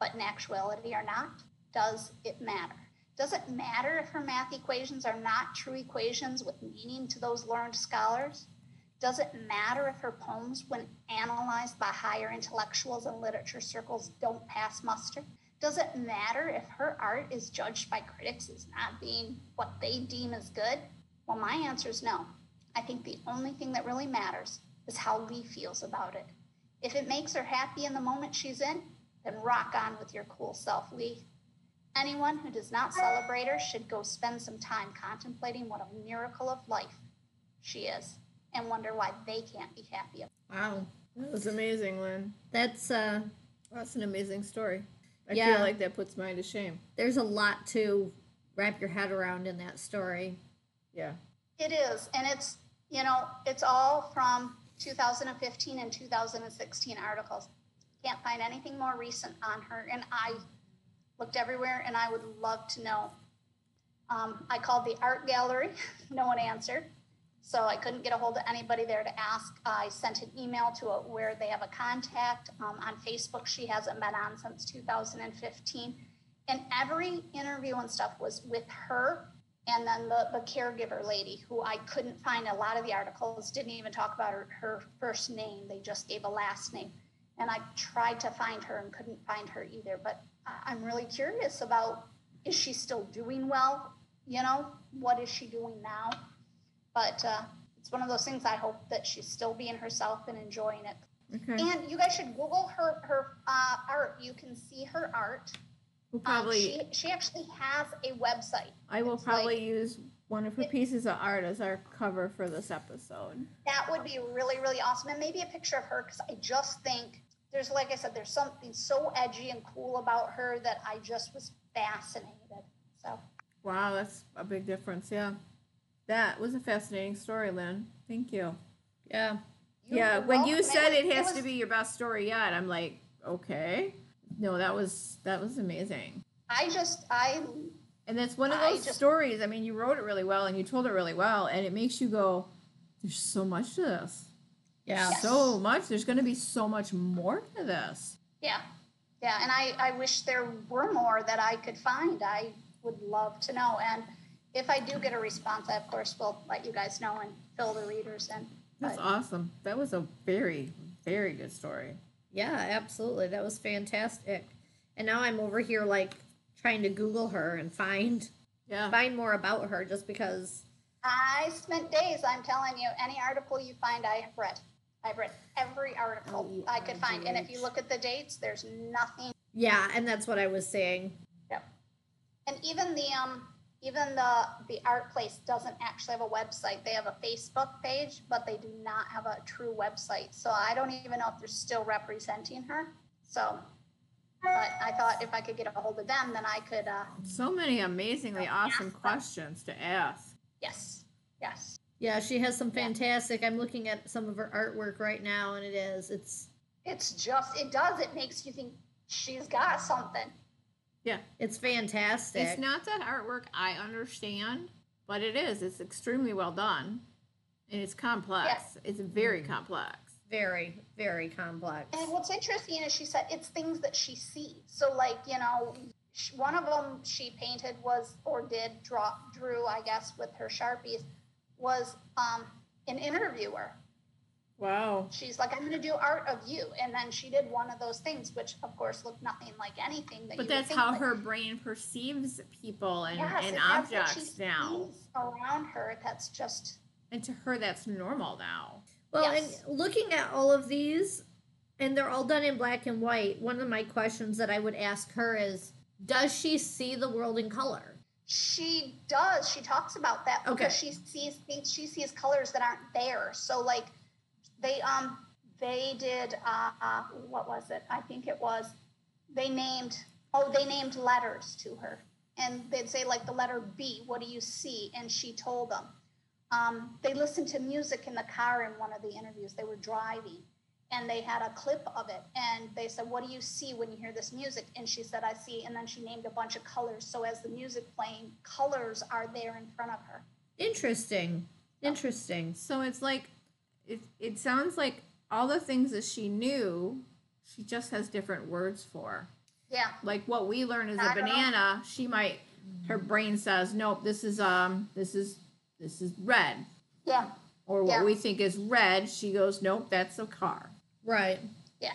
but in actuality are not? Does it matter? Does it matter if her math equations are not true equations with meaning to those learned scholars? Does it matter if her poems, when analyzed by higher intellectuals and literature circles, don't pass muster? Does it matter if her art is judged by critics as not being what they deem as good? Well, my answer is no. I think the only thing that really matters is how Leigh feels about it. If it makes her happy in the moment she's in, then rock on with your cool self, Leigh. Anyone who does not celebrate her should go spend some time contemplating what a miracle of life she is and wonder why they can't be happy. Wow. That was amazing, Lynn. That's uh That's an amazing story. I Yeah. feel like that puts mine to shame. there's a lot to wrap your head around in that story. Yeah. It is, and it's you know it's all from 2015 and 2016 articles. Can't find anything more recent on her, and I looked everywhere, and I would love to know. Um, I called the art gallery, no one answered, so I couldn't get a hold of anybody there to ask. I sent an email to a, where they have a contact um, on Facebook. She hasn't been on since 2015, and every interview and stuff was with her and then the, the caregiver lady who I couldn't find a lot of the articles didn't even talk about her, her first name. They just gave a last name. And I tried to find her and couldn't find her either. But I'm really curious about is she still doing well? You know, what is she doing now? But uh, it's one of those things I hope that she's still being herself and enjoying it. Okay. And you guys should Google her her uh, art. You can see her art. We'll Um, probably she, she actually has a website. I will it's probably like- use one of her pieces of art as our cover for this episode. That would be really, really awesome. And maybe a picture of her because I just think there's, like I said, there's something so edgy and cool about her that I just was fascinated. So, Wow, that's a big difference. Yeah. That was a fascinating story, Lynn. Thank you. Yeah. you're yeah, when you said it has was- to be your best story yet, I'm like, okay. No, that was that was amazing. I just, I, And that's one of I those just- stories. I mean, you wrote it really well and you told it really well, and it makes you go, "There's so much to this. Yeah. Yes. So much. There's going to be so much more to this." yeah, yeah. And I, I wish there were more that I could find. I would love to know. And if I do get a response, I, of course, will let you guys know and fill the readers in. That's But- awesome. That was a very, very good story. Yeah, absolutely. That was fantastic. And now I'm over here like trying to Google her and find Yeah. find more about her just because I spent days, I'm telling you, any article you find, I have read. I've read every article Oh, I could find. And if you look at the dates, there's nothing. yeah, and that's what I was saying. Yep. And even the um even the the art place doesn't actually have a website. They have a Facebook page, but they do not have a true website. So I don't even know if they're still representing her. So but I thought if I could get a hold of them, then I could uh So many amazingly awesome questions to ask. yes. Yes. Yeah, she has some fantastic. I'm looking at some of her artwork right now and it is it's It's just it does, it makes you think she's got something. Yeah. it's fantastic. It's not that artwork I understand, but it is. It's extremely well done. And it's complex. It's very mm-hmm. complex. very very complex. And what's interesting is she said it's things that she sees. So, like, you know, one of them she painted was, or did draw, drew, I guess, with her Sharpies, was um, an interviewer. Wow. She's like, I'm going to do art of you. And then she did one of those things, which, of course, looked nothing like anything that But you would that's think, how but- her brain perceives people and, Yes, and that's what she objects now. around her. That's just, And to her, that's normal now. Well, Yes. and looking at all of these, and they're all done in black and white, one of my questions that I would ask her is Does she see the world in color? She does. She talks about that because Okay. she sees things. She sees colors that aren't there. So like, they um they did uh, uh what was it? I think it was they named oh they named letters to her and they'd say like the letter B. What do you see? And she told them. Um, they listened to music in the car in one of the interviews. They were driving and they had a clip of it and they said what do you see when you hear this music and she said i see and then she named a bunch of colors so as the music playing colors are there in front of her Interesting. Interesting. So it's like, it, it sounds like all the things that she knew, she just has different words for. yeah Like what we learn is I a don't know. banana, she might, her brain says, nope, this is, um, this is, this is red. yeah Or what Yeah. we think is red, she goes, nope, that's a car. Right. yeah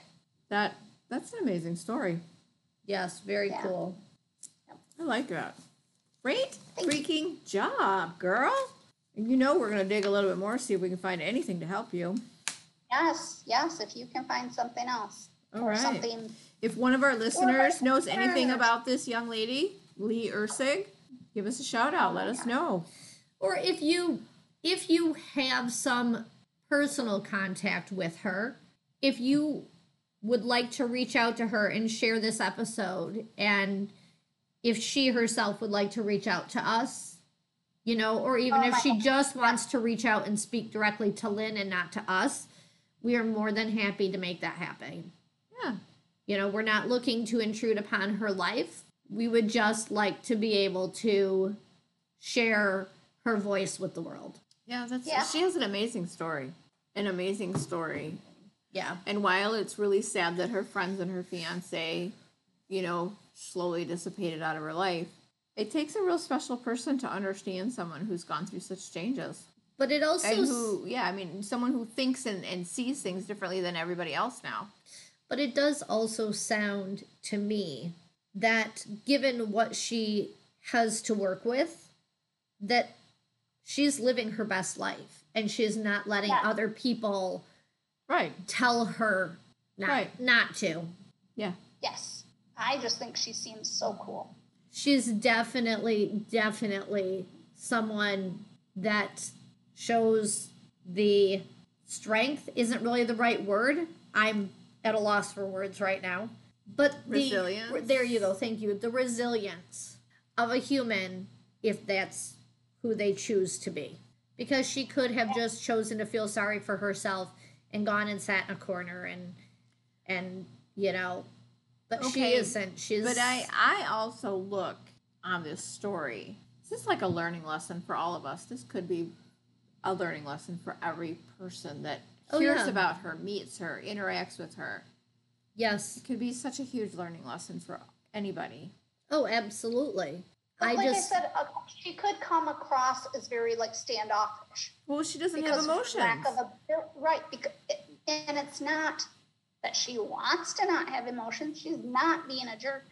That, that's an amazing story. Yes, very Yeah. cool. I like that. Great Thank you. freaking job, girl. And you know we're gonna dig a little bit more, see if we can find anything to help you. Yes, yes, if you can find something else. All or right. something. If one of our listeners knows anything about this young lady, Leigh Erceg, give us a shout out. Let us know. or if you if you have some personal contact with her if you would like to reach out to her and share this episode and if she herself would like to reach out to us you know or even Oh if she God. just wants to reach out and speak directly to lynn and not to us we are more than happy to make that happen Yeah. you know we're not looking to intrude upon her life we would just like to be able to share her voice with the world Yeah, that's Yeah. she has an amazing story. An amazing story. Yeah And while it's really sad that her friends and her fiance, you know, slowly dissipated out of her life, it takes a real special person to understand someone who's gone through such changes. but it also And who, yeah, I mean, someone who thinks and, and sees things differently than everybody else now. But it does also sound to me that given what she has to work with, that she's living her best life and she's not letting Yeah. other people Right. tell her not, Right. not to. Yeah. Yes. I just think she seems so cool. She's definitely, definitely someone that shows the strength isn't really the right word. I'm at a loss for words right now. But the Resilience? there you go, thank you. The resilience of a human if that's who they choose to be. Because she could have just chosen to feel sorry for herself and gone and sat in a corner and and you know but she isn't. She's But I, I also look on this story. This is like a learning lesson for all of us. This could be a learning lesson for every person that Oh, hears yeah. about her, meets her, interacts with her. Yes. It could be such a huge learning lesson for anybody. Oh, absolutely. But I like just I said, uh, she could come across as very like standoffish Well, she doesn't have of her emotions. lack of a right. Because and it's not that she wants to not have emotions. She's not being a jerk.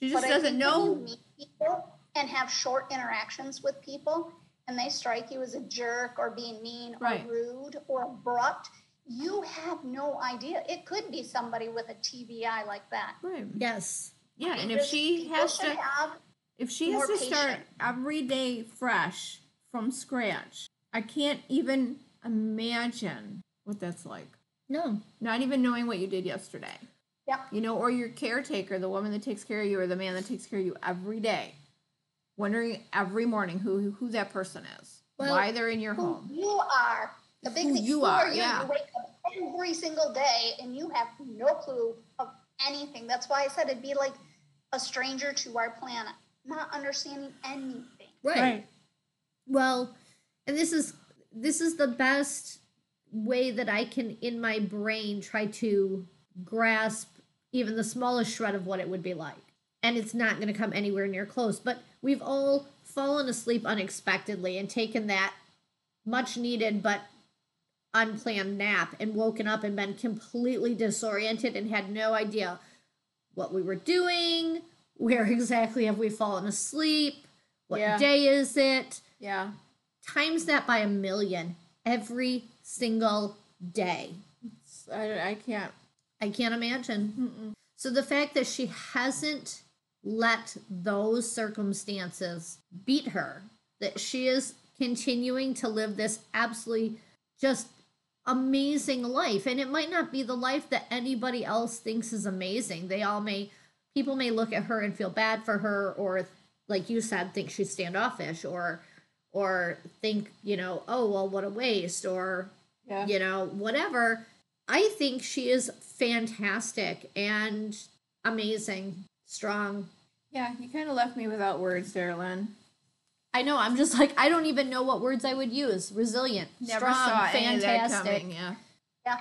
she just but doesn't think when you know. meet people and have short interactions with people, and they strike you as a jerk or being mean Right. or rude or abrupt, you have no idea. It could be somebody with a TBI like that. Right. yes. Yeah, and if she has to, have if she has to start every day fresh from scratch, I can't even imagine what that's like. No. Not even knowing what you did yesterday. Yep. You know, or your caretaker, the woman that takes care of you, or the man that takes care of you every day, wondering every morning who who that person is, Well, why they're in your who home. you are. The big Who thing you who are, you? yeah. You wake up every single day and you have no clue of anything. That's why I said it'd be like a stranger to our planet, not understanding anything. Right. Well, and this is this is the best way that I can in my brain try to grasp even the smallest shred of what it would be like. And it's not going to come anywhere near close, but we've all fallen asleep unexpectedly and taken that much needed but unplanned nap and woken up and been completely disoriented and had no idea what we were doing, where exactly have we fallen asleep, what Yeah. day is it? Yeah. Times that by a million every single day. I, I can't. I can't imagine. So the fact that she hasn't let those circumstances beat her, that she is continuing to live this absolutely just amazing life. And it might not be the life that anybody else thinks is amazing. They all may, people may look at her and feel bad for her, or like you said, think she's standoffish, or, or think, you know, oh, well, what a waste, or Yeah. you know, whatever. I think she is fantastic and amazing, strong. Yeah, you kind of left me without words there, Lynn. I know. I'm just like I don't even know what words I would use. Resilient, Never strong, saw any of that fantastic. coming. Yeah. Yeah.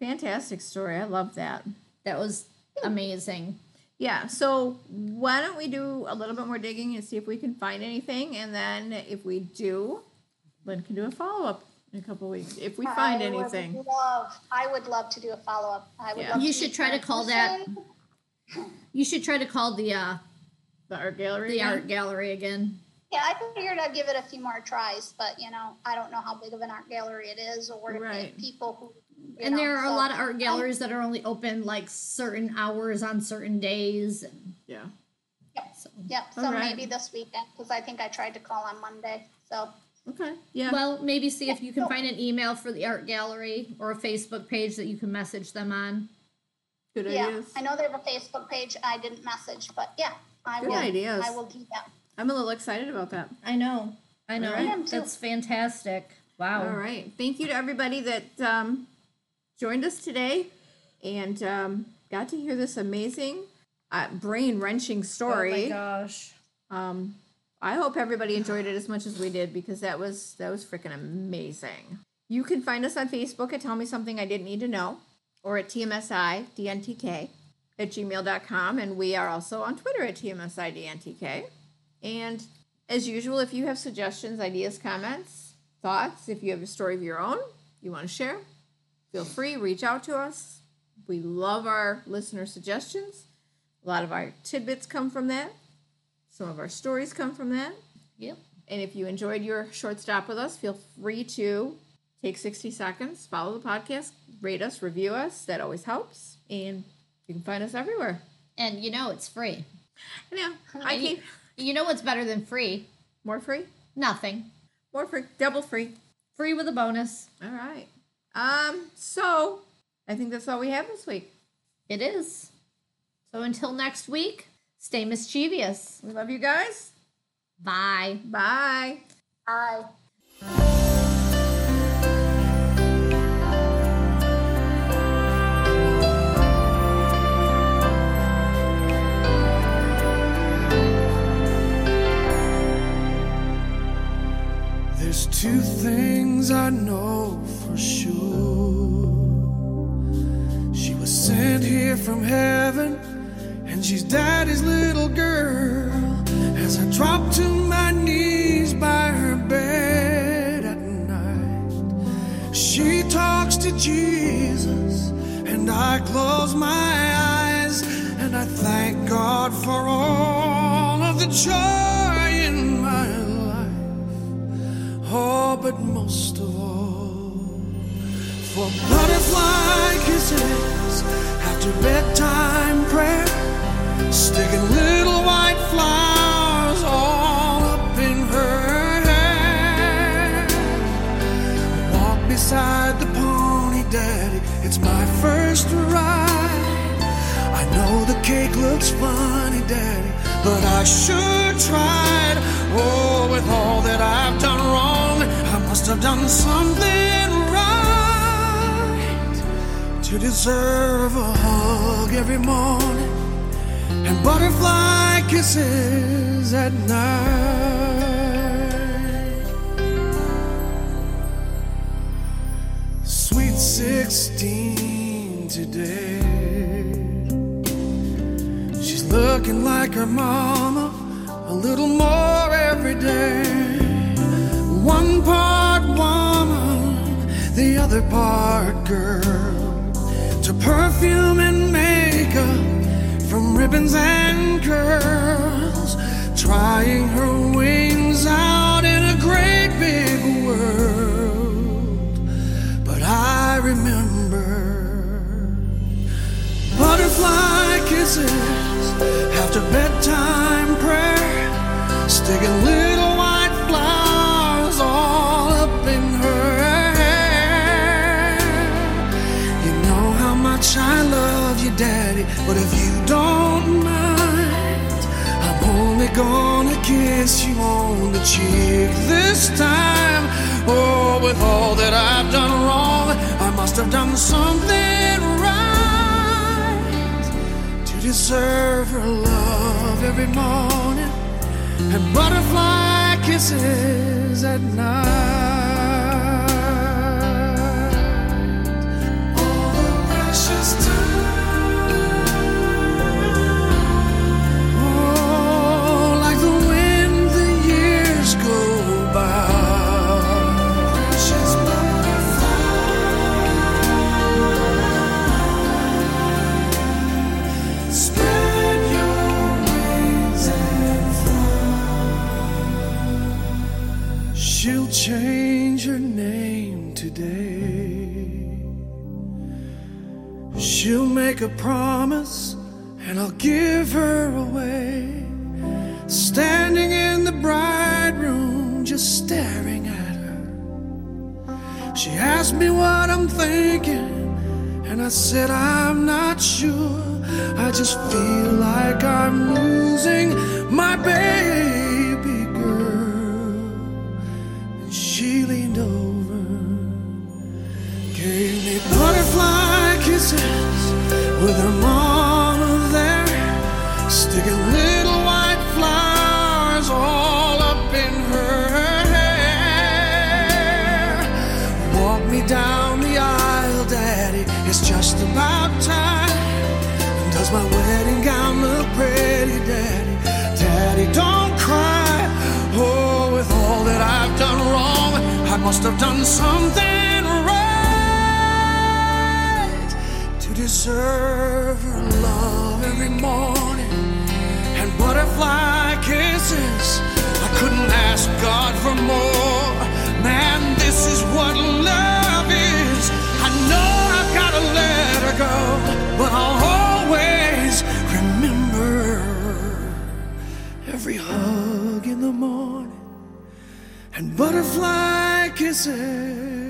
Fantastic story. I love that. that was amazing. Yeah, so why don't we do a little bit more digging and see if we can find anything, and then if we do, Lynn can do a follow up in a couple weeks if we find I would anything. love, I would love to do a follow up. I would Yeah. love You should try to call that- You should try to call the uh The art gallery. the again? art gallery again. Yeah, I figured I'd give it a few more tries, but you know, I don't know how big of an art gallery it is or Right. if people who you And know, there are a lot of art I'm- galleries that are only open like certain hours on certain days. And Yeah. so, Yep, so All right. maybe this weekend, because I think I tried to call on Monday, so. Okay. Yeah. well, maybe see if you can find an email for the art gallery or a Facebook page that you can message them on. Good Yeah, ideas. I know they have a Facebook page. I didn't message, but yeah, I Good will. ideas. I will do that. I'm a little excited about that. I know. I know. All right. I am too. That's fantastic. Wow. All right. Thank you to everybody that um, joined us today and um, got to hear this amazing, uh, brain wrenching Oh my story. gosh. um, I hope everybody enjoyed it as much as we did because that was that was freaking amazing. You can find us on Facebook at Tell Me Something I Didn't Need to Know or at TMSI DNTK at gmail.com. And we are also on Twitter at TMSI DNTK. And as usual, if you have suggestions, ideas, comments, thoughts, if you have a story of your own you want to share, feel free, reach out to us. We love our listener suggestions. A lot of our tidbits come from that. Some of our stories come from that. Yep. And if you enjoyed your short stop with us, feel free to take 60 seconds, follow the podcast, rate us, review us. That always helps. And you can find us everywhere. And you know it's free. I know. I keep You know what's better than free? more free, Nothing. more free, double free. Free with a bonus. All right. Um. So I think that's all we have this week. It is. So until next week, stay mischievous. We love you guys. Bye. Bye. Bye. There's two things I know for sure. She was sent here from heaven, and she's daddy's little girl. As I drop to my knees by her bed at night, she talks to Jesus, and I close my eyes, and I thank God for all of the joy Oh, but most of all, for butterfly kisses after bedtime prayer, sticking little white flowers all up in her hair. Walk beside the pony, daddy. It's my first ride. I know the cake looks funny, daddy, but I sure tried. Oh, with all that I've done wrong, must have done something right to deserve a hug every morning and butterfly kisses at night. Sweet 16 today. She's looking like her mama a little the other part girl. To perfume and makeup, from ribbons and curls. Trying her wings out in a great big world. But I remember butterfly kisses after bedtime prayer, sticking little I love you, Daddy, but if you don't mind, I'm only gonna kiss you on the cheek this time. Oh, with all that I've done wrong, I must have done something right to deserve her love every morning and butterfly kisses at night. She'll change her name today. She'll make a promise and I'll give her away. Standing in the bride room, just staring at her. She asked me what I'm thinking, and I said, I'm not sure. I just feel like I'm losing my baby must have done something right to deserve her love every morning and butterfly kisses. I couldn't ask God for more. Man, this is what love is. I know I've got to let her go, but I'll always remember every hug in the morning and butterfly kisses.